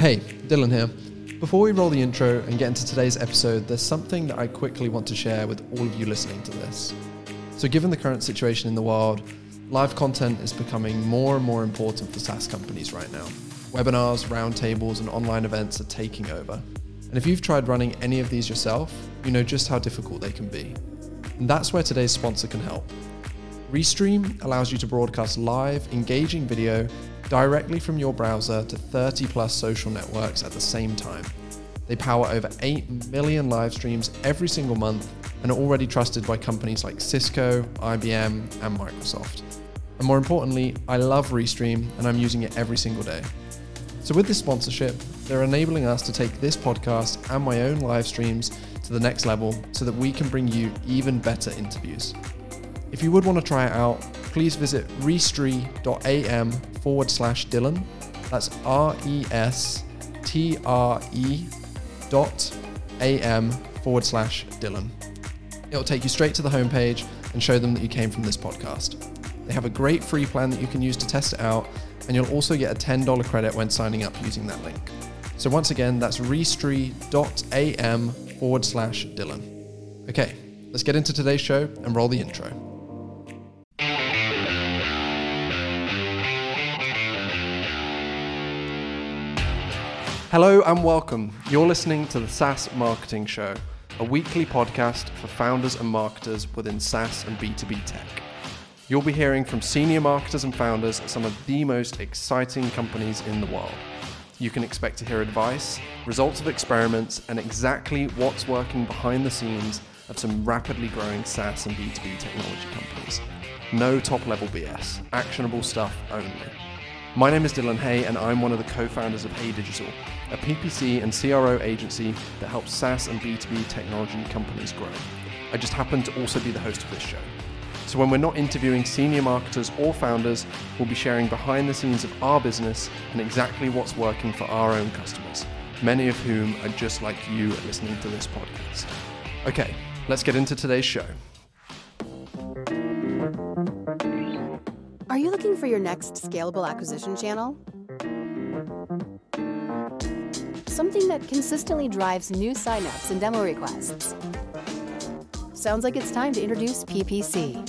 Hey, Dylan here. Before we roll the intro and get into today's episode, there's something that I quickly want to share with all of you listening to this. So, given the current situation in the world, live content is becoming more and more important for SaaS companies right now. Webinars, roundtables, and online events are taking over. And if you've tried running any of these yourself, you know just how difficult they can be. And that's where today's sponsor can help. Restream allows you to broadcast live, engaging video directly from your browser to 30 plus social networks at the same time. They power over 8 million live streams every single month and are already trusted by companies like Cisco, IBM, and Microsoft. And more importantly, I love Restream and I'm using it every single day. So, with this sponsorship, they're enabling us to take this podcast and my own live streams to the next level so that we can bring you even better interviews. If you would want to try it out, please visit restre.am forward slash Dylan. That's R E S T R E dot am forward slash Dylan. It'll take you straight to the homepage and show them that you came from this podcast. They have a great free plan that you can use to test it out, and you'll also get a $10 credit when signing up using that link. So once again, that's restre.am forward slash Dylan. Okay, let's get into today's show and roll the intro. Hello and welcome. You're listening to the SaaS Marketing Show, a weekly podcast for founders and marketers within SaaS and B2B tech. You'll be hearing from senior marketers and founders at some of the most exciting companies in the world. You can expect to hear advice, results of experiments, and exactly what's working behind the scenes of some rapidly growing SaaS and B2B technology companies. No top level BS, actionable stuff only. My name is Dylan Hey, and I'm one of the co founders of Hey Digital, a PPC and CRO agency that helps SaaS and B2B technology companies grow. I just happen to also be the host of this show. So when we're not interviewing senior marketers or founders, we'll be sharing behind the scenes of our business and exactly what's working for our own customers, many of whom are just like you listening to this podcast. Okay, let's get into today's show. Are you looking for your next scalable acquisition channel? Something that consistently drives new signups and demo requests. Sounds like it's time to introduce PPC.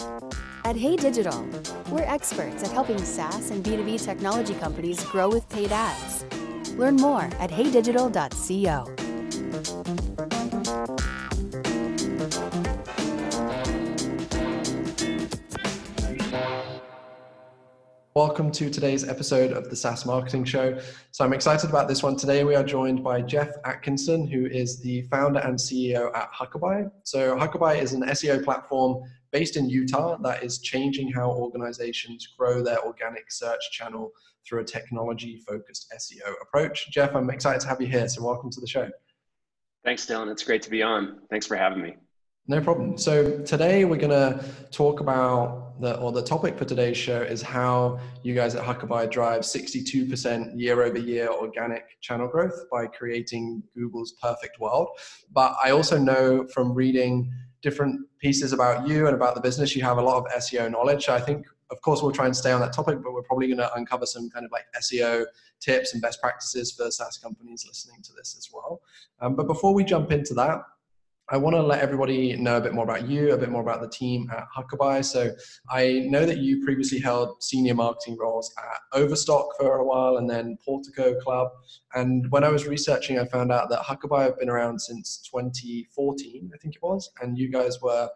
At Hey Digital, we're experts at helping SaaS and B2B technology companies grow with paid ads. Learn more at heydigital.co. Welcome to today's episode of the SaaS Marketing Show. So, I'm excited about this one. Today, we are joined by Geoff Atkinson, who is the founder and CEO at Huckabuy. So, Huckabuy is an SEO platform based in Utah that is changing how organizations grow their organic search channel through a technology focused SEO approach. Geoff, I'm excited to have you here. So, welcome to the show. Thanks, Dylan. It's great to be on. Thanks for having me. No problem. So today we're going to talk about the or the topic for today's show is how you guys at Huckabuy drive 62% year over year organic channel growth by creating Google's perfect world. But I also know from reading different pieces about you and about the business, you have a lot of SEO knowledge. I think, of course, we'll try and stay on that topic, but we're probably going to uncover some kind of like SEO tips and best practices for SaaS companies listening to this as well. Um, but before we jump into that, I want to let everybody know a bit more about you, a bit more about the team at Huckabuy. So I know that you previously held senior marketing roles at Overstock for a while and then Portico Club. And when I was researching, I found out that Huckabuy have been around since 2014, I think it was, and you guys were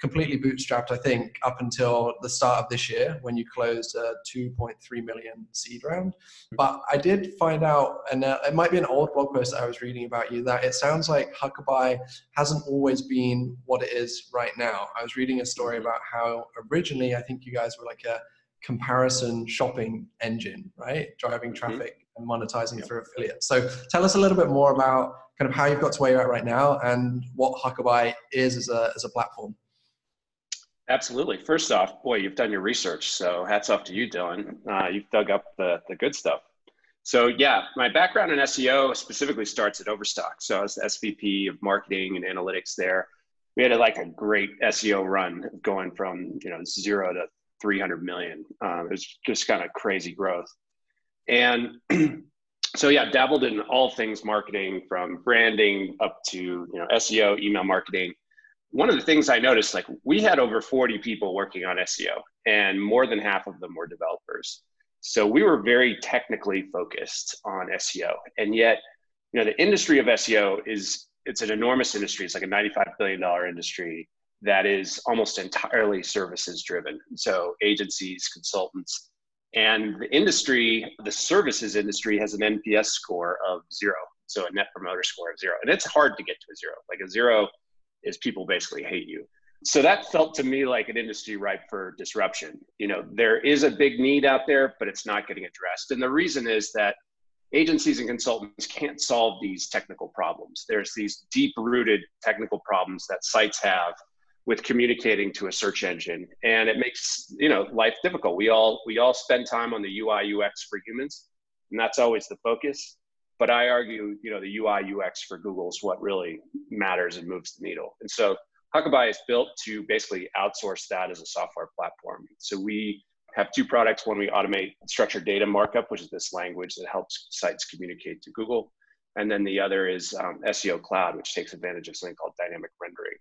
completely bootstrapped, I think, up until the start of this year when you closed a 2.3 million seed round. But I did find out, and uh, it might be an old blog post I was reading about you, that it sounds like Huckabuy hasn't always been what it is right now. I was reading a story about how originally I think you guys were like a comparison shopping engine, right? Driving mm-hmm. traffic and monetizing yep. through affiliates. So tell us a little bit more about kind of how you've got to where you're at right now and what Huckabuy is as a, as a platform. Absolutely. First off, boy, you've done your research. So hats off to you, Dylan. Uh, you've dug up the, the good stuff. So yeah, my background in SEO specifically starts at Overstock. So I was the SVP of marketing and analytics there. We had a, like a great SEO run going from you know zero to 300 million. Um, it was just kind of crazy growth. And so yeah, dabbled in all things marketing from branding up to you know SEO, email marketing. One of the things I noticed, like we had over 40 people working on SEO, and more than half of them were developers. So we were very technically focused on SEO, and yet you know the industry of SEO is it's an enormous industry. It's like a 95 billion dollar industry that is almost entirely services driven. So agencies, consultants, and the industry, the services industry has an NPS score of zero. So a net promoter score of zero. And it's hard to get to a zero. Like a zero is people basically hate you. So that felt to me like an industry ripe for disruption. You know, there is a big need out there, but it's not getting addressed. And the reason is that agencies and consultants can't solve these technical problems. There's these deep rooted technical problems that sites have with communicating to a search engine and it makes you know life difficult we all we all spend time on the ui ux for humans and that's always the focus but i argue you know the ui ux for google is what really matters and moves the needle. And so huckabuy is built to basically outsource that as a software platform. So we have two products. One we automate structured data markup which is this language that helps sites communicate to google. And then the other is um, seo cloud which takes advantage of something called dynamic rendering.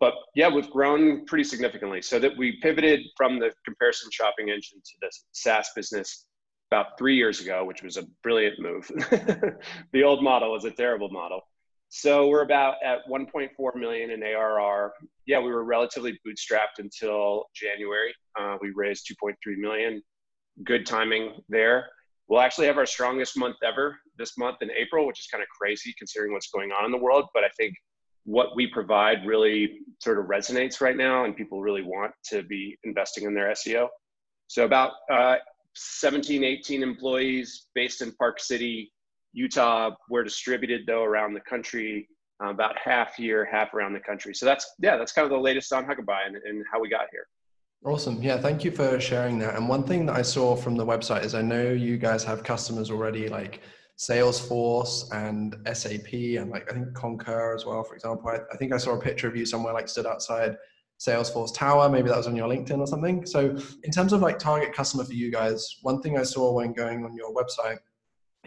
But yeah, we've grown pretty significantly. So that we pivoted from the comparison shopping engine to the SaaS business about three years ago, which was a brilliant move. the old model was a terrible model. So we're about at 1.4 million in ARR. Yeah, we were relatively bootstrapped until January. Uh, we raised 2.3 million. Good timing there. We'll actually have our strongest month ever this month in April, which is kind of crazy considering what's going on in the world. But I think what we provide really sort of resonates right now and people really want to be investing in their SEO. So about uh, 17, 18 employees based in Park City, Utah. We're distributed though around the country, uh, about half here, half around the country. So that's, yeah, that's kind of the latest on Huckabuy and, and how we got here. Awesome. Yeah, thank you for sharing that. And one thing that I saw from the website is I know you guys have customers already like Salesforce and SAP and like I think Concur as well, for example. I, I, think I saw a picture of you somewhere like stood outside Salesforce Tower. Maybe that was on your LinkedIn or something. So in terms of like target customer for you guys, one thing I saw when going on your website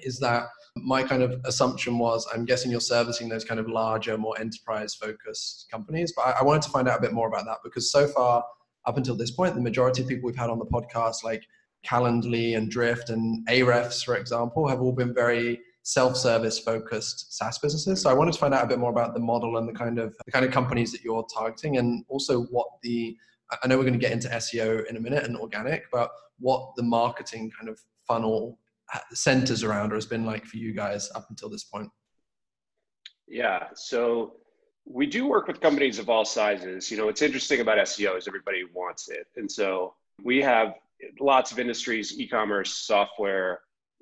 is that my kind of assumption was I'm guessing you're servicing those kind of larger, more enterprise focused companies. But I, I wanted to find out a bit more about that because so far up until this point, the majority of people we've had on the podcast, like Calendly and Drift and Ahrefs, for example, have all been very self-service focused SaaS businesses. So I wanted to find out a bit more about the model and the kind of the kind of companies that you're targeting, and also what the I know we're going to get into SEO in a minute and organic, but what the marketing kind of funnel uh, centers around or has been like for you guys up until this point. Yeah, so we do work with companies of all sizes. You know, what's interesting about SEO is everybody wants it, and so we have lots of industries, e-commerce, software,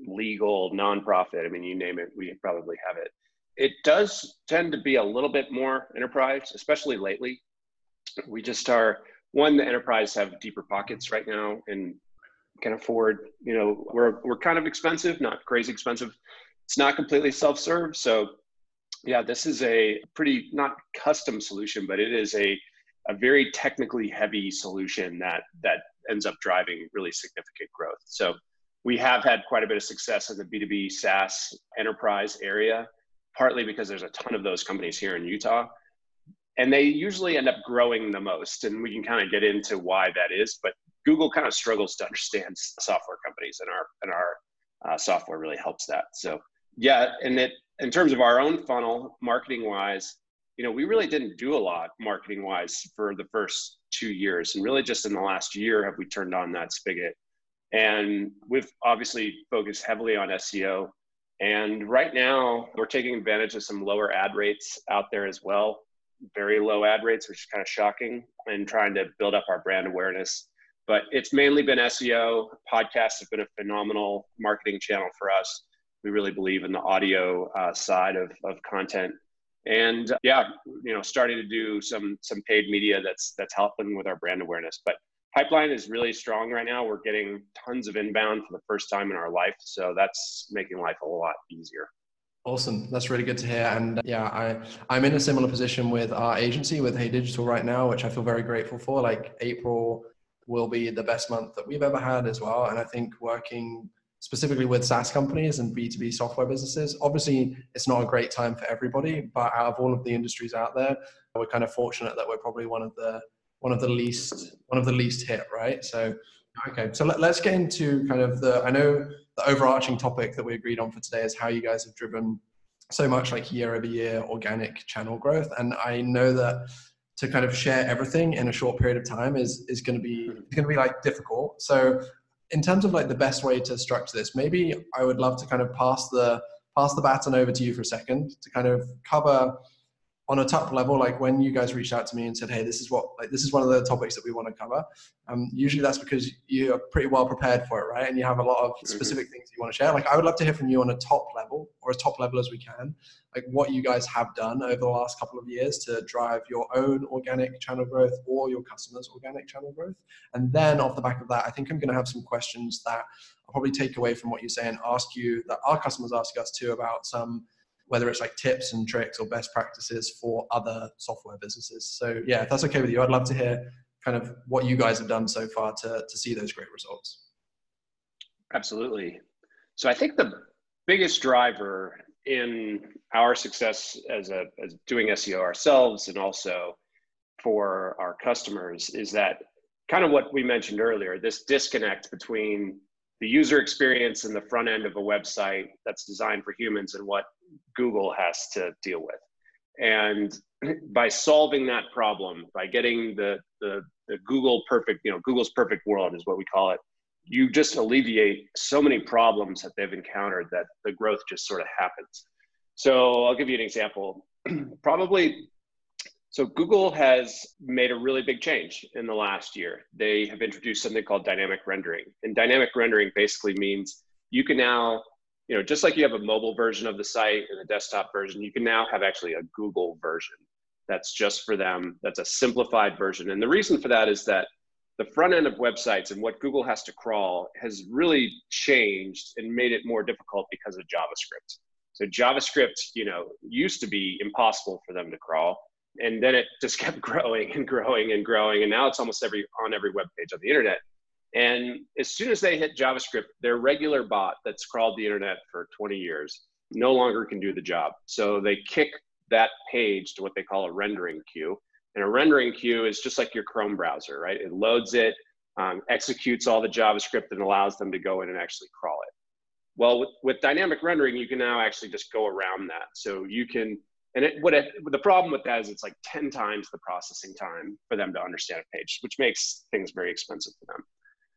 legal, nonprofit. I mean, you name it, we probably have it. It does tend to be a little bit more enterprise, especially lately. We just are one. The enterprise have deeper pockets right now and can afford. You know, we're we're kind of expensive, not crazy expensive. It's not completely self-serve, so yeah, this is a pretty not custom solution, but it is a a very technically heavy solution that that ends up driving really significant growth. So we have had quite a bit of success in the B2B SaaS enterprise area, partly because there's a ton of those companies here in Utah. And they usually end up growing the most. And we can kind of get into why that is. But Google kind of struggles to understand software companies, and our, and our uh, software really helps that. So, yeah, and it, in terms of our own funnel, marketing wise, you know, we really didn't do a lot marketing wise for the first two years. And really just in the last year have we turned on that spigot. And we've obviously focused heavily on SEO. And right now we're taking advantage of some lower ad rates out there as well. Very low ad rates, which is kind of shocking, and trying to build up our brand awareness. But it's mainly been SEO. Podcasts have been a phenomenal marketing channel for us. We really believe in the audio uh, side of, of content and uh, yeah you know starting to do some some paid media that's that's helping with our brand awareness but pipeline is really strong right now. We're getting tons of inbound for the first time in our life so that's making life a lot easier. Awesome. That's really good to hear. And yeah i i'm in a similar position with our agency with hey digital right now which i feel very grateful for. Like april will be the best month that we've ever had as well. And i think working specifically with SaaS companies and B2B software businesses. Obviously, it's not a great time for everybody, but out of all of the industries out there, we're kind of fortunate that we're probably one of the one of the least one of the least hit, right? So okay, so let, us get into kind of the I know the overarching topic that we agreed on for today is how you guys have driven so much like year over year organic channel growth, and I know that to kind of share everything in a short period of time is is going to be hmm. going to be like difficult. So in terms of like the best way to structure this, maybe I would love to kind of pass the pass the baton over to you for a second to kind of cover on a top level, like when you guys reached out to me and said, "Hey, this is what like this is one of the topics that we want to cover," um, usually that's because you're pretty well prepared for it, right? And you have a lot of mm-hmm. specific things you want to share. Like, I would love to hear from you on a top level or as top level as we can, like what you guys have done over the last couple of years to drive your own organic channel growth or your customers' organic channel growth. And then off the back of that, I think I'm going to have some questions that I'll probably take away from what you say and ask you that our customers ask us too about some whether it's like tips and tricks or best practices for other software businesses. So yeah, if that's okay with you, I'd love to hear kind of what you guys have done so far to, to see those great results. Absolutely. So I think the biggest driver in our success as a as doing SEO ourselves and also for our customers is that kind of what we mentioned earlier, this disconnect between the user experience and the front end of a website that's designed for humans and what Google has to deal with. And by solving that problem, by getting the, the, the Google perfect, you know, Google's perfect world is what we call it, you just alleviate so many problems that they've encountered that the growth just sort of happens. So I'll give you an example. Probably, so Google has made a really big change in the last year. They have introduced something called dynamic rendering. And dynamic rendering basically means you can now you know, just like you have a mobile version of the site and a desktop version, you can now have actually a Google version that's just for them. That's a simplified version. And the reason for that is that the front end of websites and what Google has to crawl has really changed and made it more difficult because of JavaScript. So JavaScript, you know, used to be impossible for them to crawl. And then it just kept growing and growing and growing. And now it's almost every on every web page on the internet. And as soon as they hit JavaScript, their regular bot that's crawled the internet for 20 years no longer can do the job. So they kick that page to what they call a rendering queue. And a rendering queue is just like your Chrome browser, right? It loads it, um, executes all the JavaScript, and allows them to go in and actually crawl it. Well, with, with dynamic rendering, you can now actually just go around that. So you can, and it, what it, the problem with that is it's like 10 times the processing time for them to understand a page, which makes things very expensive for them.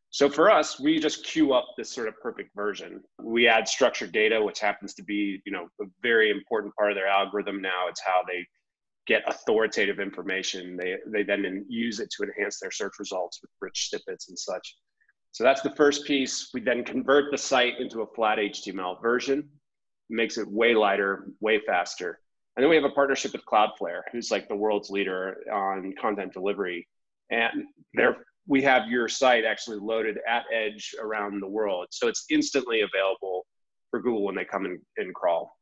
So for us, we just queue up this sort of perfect version. We add structured data, which happens to be, you know, a very important part of their algorithm now. It's how they get authoritative information. They they then use it to enhance their search results with rich snippets and such. So that's the first piece. We then convert the site into a flat HTML version, it makes it way lighter, way faster. And then we have a partnership with Cloudflare, who's like the world's leader on content delivery. And they're we have your site actually loaded at edge around the world. So it's instantly available for Google when they come and, and crawl.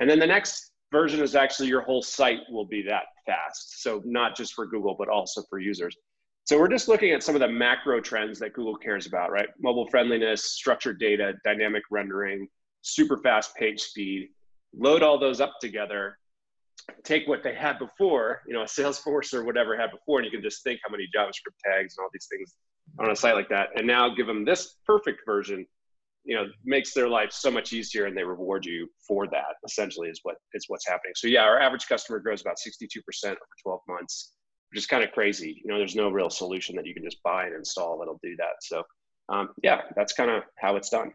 And then the next version is actually your whole site will be that fast. So not just for Google, but also for users. So we're just looking at some of the macro trends that Google cares about, right? Mobile friendliness, structured data, dynamic rendering, super fast page speed. Load all those up together take what they had before, you know, Salesforce or whatever had before, and you can just think how many JavaScript tags and all these things on a site like that, and now give them this perfect version. You know, makes their life so much easier, and they reward you for that. Essentially, is what is what's happening. So yeah, our average customer grows about 62% over 12 months, which is kind of crazy. You know, there's no real solution that you can just buy and install that'll do that. So um, yeah, that's kind of how it's done.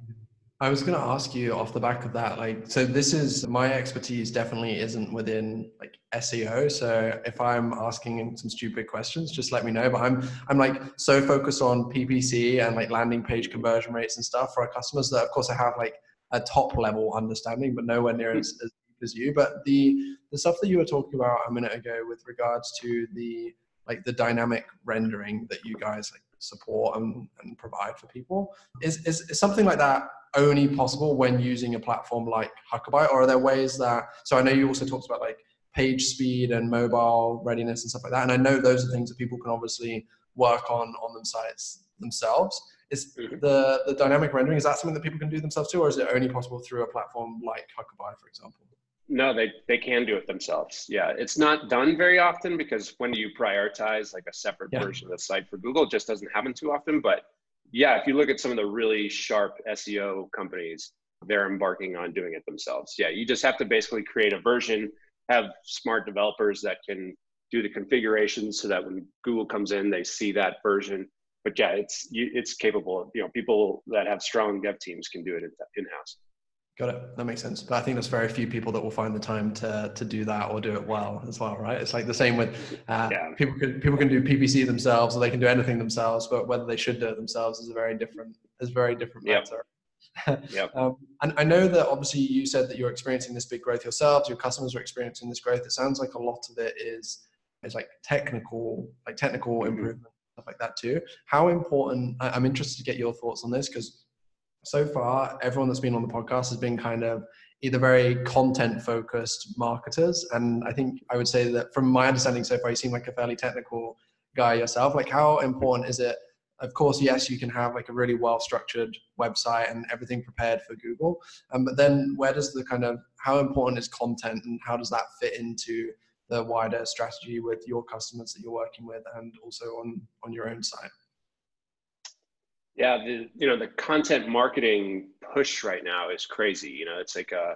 I was going to ask you off the back of that, like, so this is my expertise definitely isn't within like SEO. So if I'm asking some stupid questions, just let me know. But I'm, I'm like so focused on PPC and like landing page conversion rates and stuff for our customers that of course I have like a top level understanding, but nowhere near as, as deep as you. But the, the stuff that you were talking about a minute ago with regards to the, like the dynamic rendering that you guys like support and, and provide for people is, is, is something like that only possible when using a platform like Huckabuy, or are there ways that? So I know you also talked about like page speed and mobile readiness and stuff like that, and I know those are things that people can obviously work on on them sites themselves. Is mm-hmm. the the dynamic rendering is that something that people can do themselves too, or is it only possible through a platform like Huckabuy, for example? No, they they can do it themselves. Yeah, it's not done very often because when you prioritize like a separate yeah. version of the site for Google, it just doesn't happen too often. But yeah, if you look at some of the really sharp SEO companies, they're embarking on doing it themselves. Yeah, you just have to basically create a version, have smart developers that can do the configurations so that when Google comes in, they see that version. But yeah, it's it's capable. You know, people that have strong dev teams can do it in house. Got it. That makes sense. But I think there's very few people that will find the time to to do that or do it well as well, right? It's like the same with uh, yeah. people can people can do PPC themselves or they can do anything themselves, but whether they should do it themselves is a very different is very different matter. Yep. yep. um, and I know that obviously you said that you're experiencing this big growth yourselves. Your customers are experiencing this growth. It sounds like a lot of it is is like technical, like technical mm-hmm. improvement stuff like that too. How important? I'm interested to get your thoughts on this because so far everyone that's been on the podcast has been kind of either very content focused marketers and i think i would say that from my understanding so far you seem like a fairly technical guy yourself. Like how important is it? Of course yes you can have like a really well structured website and everything prepared for google um, but then where does the kind of how important is content and how does that fit into the wider strategy with your customers that you're working with and also on on your own site yeah, the you know the content marketing push right now is crazy. You know, it's like a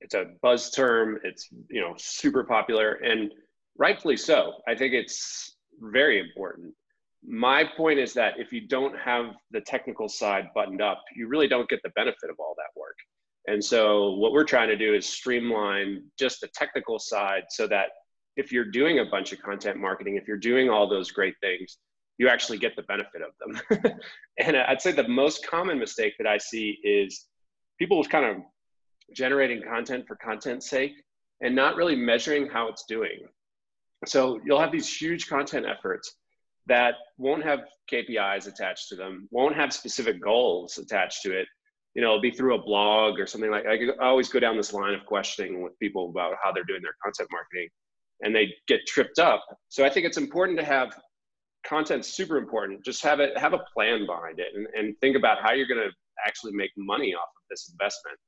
it's a buzz term. It's you know super popular and rightfully so. I think it's very important. My point is that if you don't have the technical side buttoned up, you really don't get the benefit of all that work. And so what we're trying to do is streamline just the technical side so that if you're doing a bunch of content marketing, if you're doing all those great things, you actually get the benefit of them. and I'd say the most common mistake that I see is people kind of generating content for content's sake and not really measuring how it's doing. So you'll have these huge content efforts that won't have KPIs attached to them, won't have specific goals attached to it. You know, it'll be through a blog or something like I always go down this line of questioning with people about how they're doing their content marketing and they get tripped up. So I think it's important to have content's super important. Just have it, have a plan behind it, and, and think about how you're to actually make money off of this investment.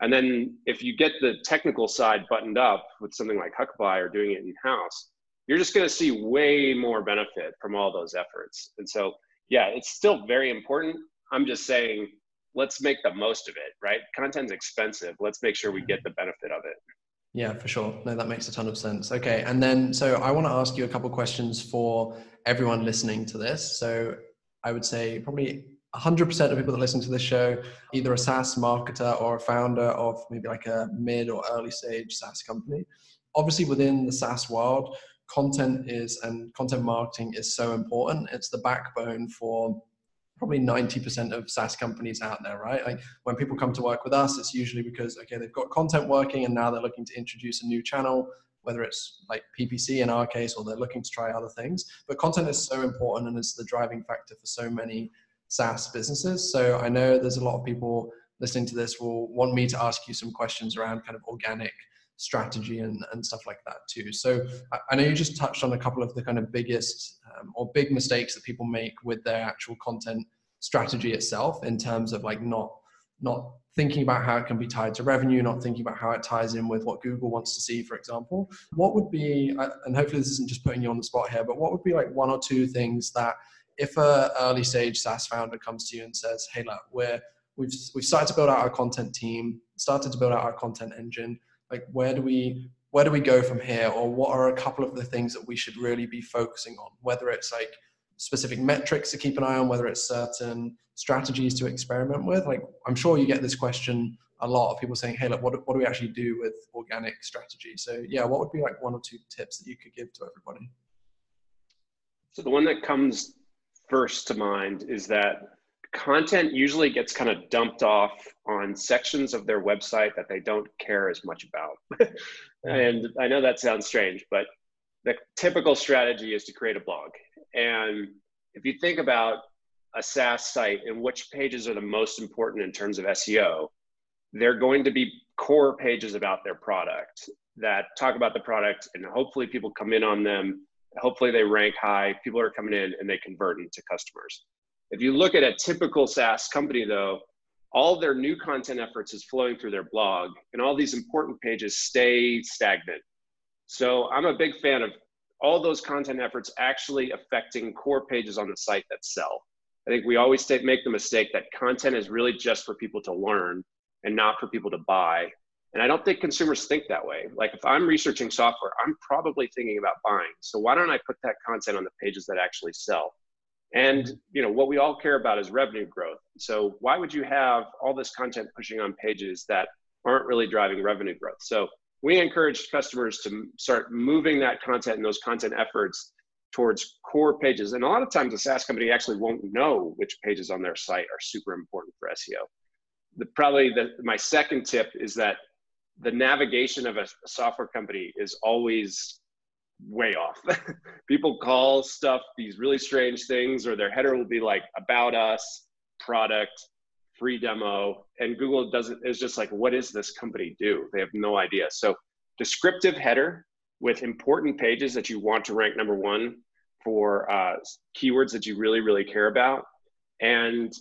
And then if you get the technical side buttoned up with something like Huckabuy or doing it in house, you're just to see way more benefit from all those efforts. And so, yeah, it's still very important. I'm just saying, let's make the most of it, right? Content's expensive. Let's make sure we get the benefit of it. Yeah, for sure. No, that makes a ton of sense. Okay. And then, so I want to ask you a couple questions for everyone listening to this. So I would say probably 100% of people that listen to this show, either a SaaS marketer or a founder of maybe like a mid or early stage SaaS company. Obviously, within the SaaS world, content is and content marketing is so important. It's the backbone for probably 90% of SaaS companies out there, right? Like when people come to work with us, it's usually because, okay, they've got content working and now they're looking to introduce a new channel whether it's like PPC in our case or they're looking to try other things. But content is so important and it's the driving factor for so many SaaS businesses. So I know there's a lot of people listening to this will want me to ask you some questions around kind of organic strategy and, and stuff like that too. So I, I know you just touched on a couple of the kind of biggest um, or big mistakes that people make with their actual content strategy itself in terms of like not not thinking about how it can be tied to revenue, not thinking about how it ties in with what Google wants to see, for example. What would be, uh, and hopefully this isn't just putting you on the spot here, but what would be like one or two things that if a early stage SaaS founder comes to you and says, "Hey, look, we're we've we've started to build out our content team, started to build out our content engine. Like, where do we where do we go from here, or what are a couple of the things that we should really be focusing on? Whether it's like specific metrics to keep an eye on, whether it's certain strategies to experiment with? Like, I'm sure you get this question a lot of people saying, hey, look, what, what do we actually do with organic strategy? So, yeah, what would be like one or two tips that you could give to everybody? So, the one that comes first to mind is that content usually gets kind of dumped off on sections of their website that they don't care as much about. and I know that sounds strange, but the typical strategy is to create a blog. And if you think about a SaaS site and which pages are the most important in terms of SEO, they're going to be core pages about their product that talk about the product and hopefully people come in on them. Hopefully they rank high, people are coming in and they convert into customers. If you look at a typical SaaS company, though, all their new content efforts is flowing through their blog, and all these important pages stay stagnant. So I'm a big fan of all those content efforts actually affecting core pages on the site that sell. I think we always make the mistake that content is really just for people to learn and not for people to buy. And I don't think consumers think that way. Like if I'm researching software, I'm probably thinking about buying. So why don't I put that content on the pages that actually sell? And you know what we all care about is revenue growth. So why would you have all this content pushing on pages that aren't really driving revenue growth? So we encourage customers to start moving that content and those content efforts towards core pages. And a lot of times a SaaS company actually won't know which pages on their site are super important for SEO. The, probably the, my second tip is that the navigation of a, a software company is always way off. People call stuff these really strange things, or their header will be like about us, product, free demo, and Google doesn't is just like, what does this company do? They have no idea. So descriptive header with important pages that you want to rank number one for uh, keywords that you really, really care about. And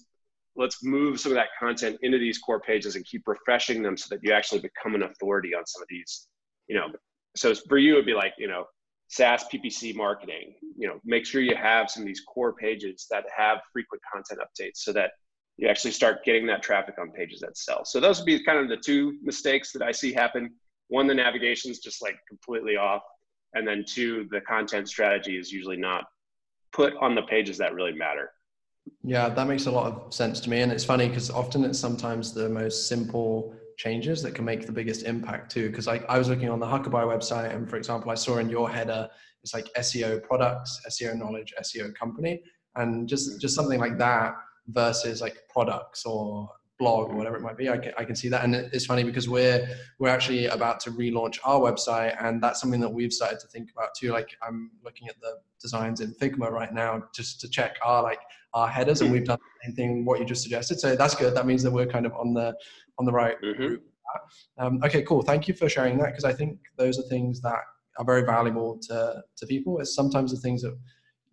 let's move some of that content into these core pages and keep refreshing them so that you actually become an authority on some of these, you know. So for you, it'd be like, you know, SaaS PPC marketing, you know, make sure you have some of these core pages that have frequent content updates so that you actually start getting that traffic on pages that sell. So those would be kind of the two mistakes that I see happen. One, the navigation is just like completely off. And then two, the content strategy is usually not put on the pages that really matter. Yeah, that makes a lot of sense to me. And it's funny because often it's sometimes the most simple changes that can make the biggest impact too. Because I, I was looking on the Huckabuy website, and for example, I saw in your header, it's like SEO products, SEO knowledge, SEO company, and just just something like that versus like products or blog or whatever it might be. I can, I can see that, and it's funny because we're we're actually about to relaunch our website, and that's something that we've started to think about too. Like I'm looking at the designs in Figma right now just to check our like our headers, and we've done the same thing what you just suggested. So that's good. That means that we're kind of on the on the right mm-hmm. Um, okay, cool. Thank you for sharing that because I think those are things that are very valuable to to people. It's sometimes the things that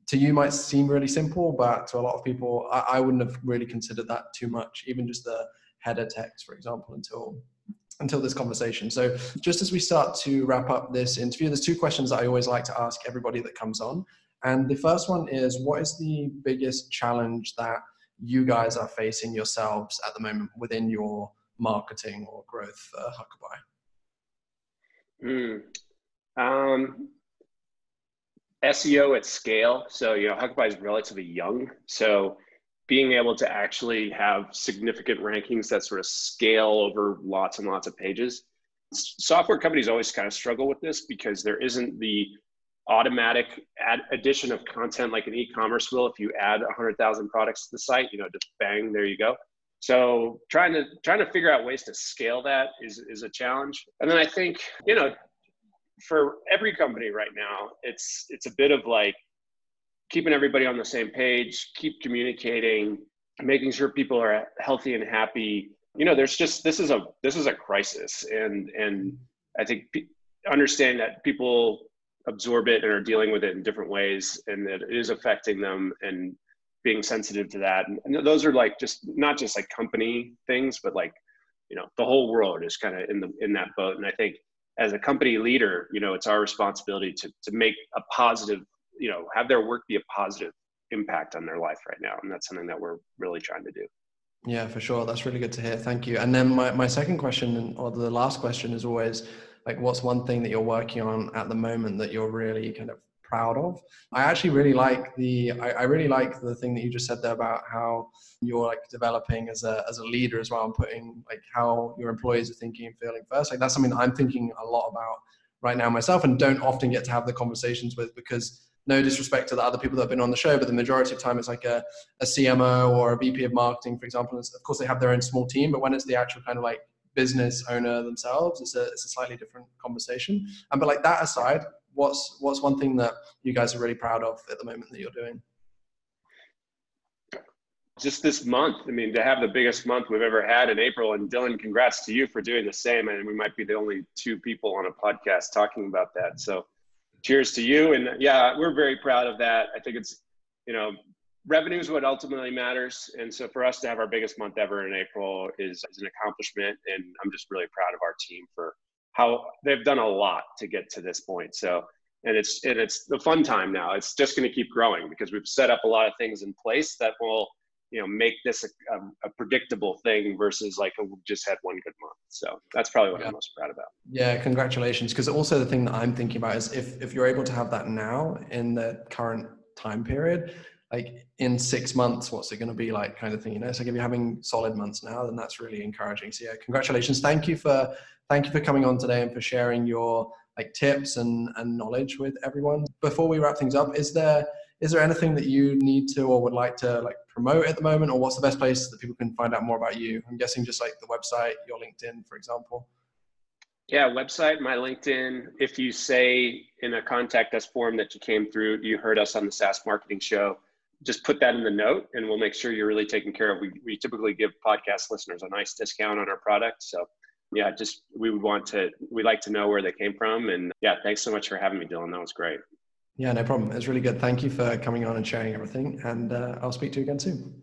to you might seem really simple, but to a lot of people, I, I wouldn't have really considered that too much. Even just the header text, for example, until until this conversation. So, just as we start to wrap up this interview, there's two questions that I always like to ask everybody that comes on. And the first one is what is the biggest challenge that you guys are facing yourselves at the moment within your marketing or growth uh? Mm. Um, SEO at scale. So, you know, Huckabuy is relatively young. So, being able to actually have significant rankings that sort of scale over lots and lots of pages. Software companies always kind of struggle with this because there isn't the automatic add addition of content like an e-commerce will if you add 100,000 products to the site, you know, just bang, there you go. So trying to trying to figure out ways to scale that is is a challenge. And then I think, you know, for every company right now, it's it's a bit of like keeping everybody on the same page, keep communicating, making sure people are healthy and happy. You know, there's just this is a this is a crisis, and and I think understand that people absorb it and are dealing with it in different ways, and that it is affecting them, and being sensitive to that. And, those are like just not just like company things, but like you know the whole world is kind of in the in that boat. And I think as a company leader, you know, it's our responsibility to, to make a positive, you know, have their work be a positive impact on their life right now. And that's something that we're really trying to do. Yeah, for sure. That's really good to hear. Thank you. And then my, my second question, or the last question, is always like, what's one thing that you're working on at the moment that you're really kind of proud of. I actually really like the I, I, really like the thing that you just said there about how you're like developing as a as a leader as well and putting like how your employees are thinking and feeling first. Like that's something that I'm thinking a lot about right now myself and don't often get to have the conversations with because no disrespect to the other people that have been on the show, but the majority of time it's like a, a CMO or a VP of marketing, for example. of course, they have their own small team, but when it's the actual kind of like business owner themselves, it's a, it's a slightly different conversation. And but like that aside, what's what's one thing that you guys are really proud of at the moment that you're doing? Just this month, I mean, to have the biggest month we've ever had in April, and Dylan, congrats to you for doing the same. And we might be the only two people on a podcast talking about that. So, cheers to you. And yeah, we're very proud of that. I think it's, you know, revenue is what ultimately matters. And so for us to have our biggest month ever in April is, is an accomplishment. And I'm just really proud of our team for how they've done a lot to get to this point. So, and it's, and it's the fun time now. It's just going to keep growing because we've set up a lot of things in place that will, you know, make this a, a, predictable thing versus like a, we just had one good month. So that's probably what yeah. I'm most proud about. Yeah, congratulations. Because also the thing that I'm thinking about is if if you're able to have that now in the current time period, like in six months, what's it going to be like kind of thing, you know? So if you're having solid months now, then that's really encouraging. So yeah, congratulations. Thank you for, thank you for coming on today and for sharing your like tips and, and knowledge with everyone. Before we wrap things up, is there, is there anything that you need to or would like to like promote at the moment or what's the best place that people can find out more about you? I'm guessing just like the website, your LinkedIn, for example. Yeah, website, my LinkedIn. If you say in a contact us form that you came through, you heard us on the SaaS marketing show, just put that in the note and we'll make sure you're really taken care of. We, we typically give podcast listeners a nice discount on our product. So yeah, just we would want to, we'd like to know where they came from. And yeah, thanks so much for having me, Dylan. That was great. Yeah, no problem. It's really good. Thank you for coming on and sharing everything. And uh, I'll speak to you again soon.